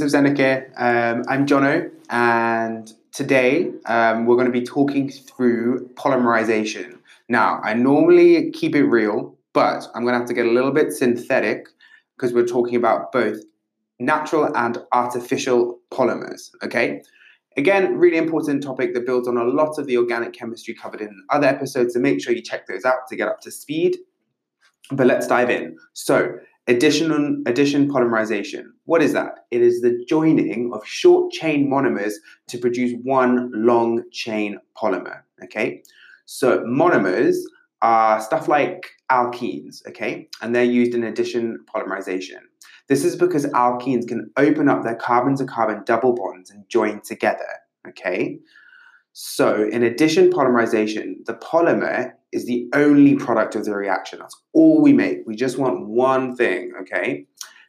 of Seneca. Um, I'm Jono, and today um, we're going to be talking through polymerization. Now, I normally keep it real, but I'm going to have to get a little bit synthetic because we're talking about both natural and artificial polymers, okay? Again, really important topic that builds on a lot of the organic chemistry covered in other episodes, so make sure you check those out to get up to speed. But let's dive in. So, addition, addition polymerization. What is that? It is the joining of short chain monomers to produce one long chain polymer, okay? So, monomers are stuff like alkenes, okay? And they're used in addition polymerization. This is because alkenes can open up their carbon to carbon double bonds and join together, okay? So, in addition polymerization, the polymer is the only product of the reaction. That's all we make. We just want one thing, okay?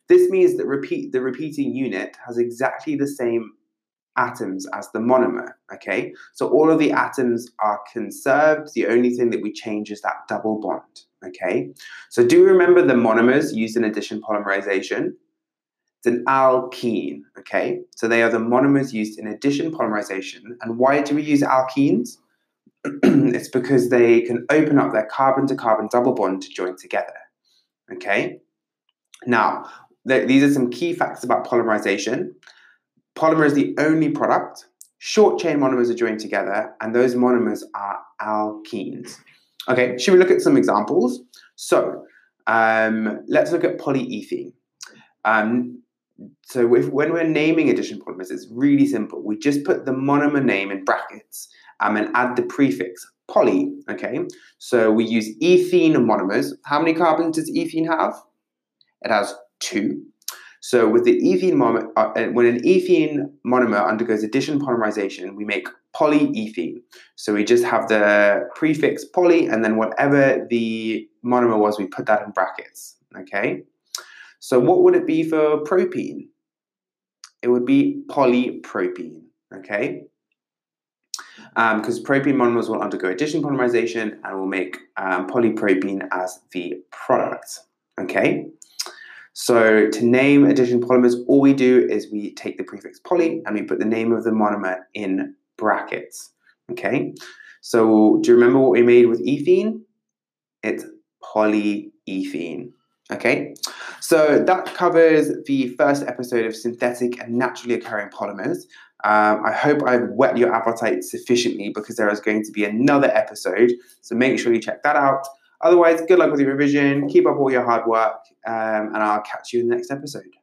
This means that repeat the repeating unit has exactly the same atoms as the monomer, okay? So all of the atoms are conserved. The only thing that we change is that double bond, okay? So do remember the monomers used in addition polymerization? It's an alkene, okay? So they are the monomers used in addition polymerization. And why do we use alkenes? it's because they can open up their carbon to carbon double bond to join together, okay? Now, th- these are some key facts about polymerization. Polymer is the only product. Short chain monomers are joined together, and those monomers are alkenes. Okay, should we look at some examples? So, um, let's look at polyethene. Um, so, if, when we're naming addition polymers, it's really simple. We just put the monomer name in brackets um, and add the prefix poly. Okay, so we use ethene monomers. How many carbons does ethene have? It has two. So with the ethene monomer, uh, when an ethene monomer undergoes addition polymerization, we make polyethene. So we just have the prefix poly, and then whatever the monomer was, we put that in brackets. Okay. So what would it be for propene? It would be polypropene. Okay. Because um, propene monomers will undergo addition polymerization and will make um, polypropene as the product. Okay. So to name addition polymers, all we do is we take the prefix poly and we put the name of the monomer in brackets. Okay. So do you remember what we made with ethene? It's polyethene. Okay, so that covers the first episode of synthetic and naturally occurring polymers. Um, I hope I've whet your appetite sufficiently because there is going to be another episode. So make sure you check that out. Otherwise, good luck with your revision. Keep up all your hard work, um, and I'll catch you in the next episode.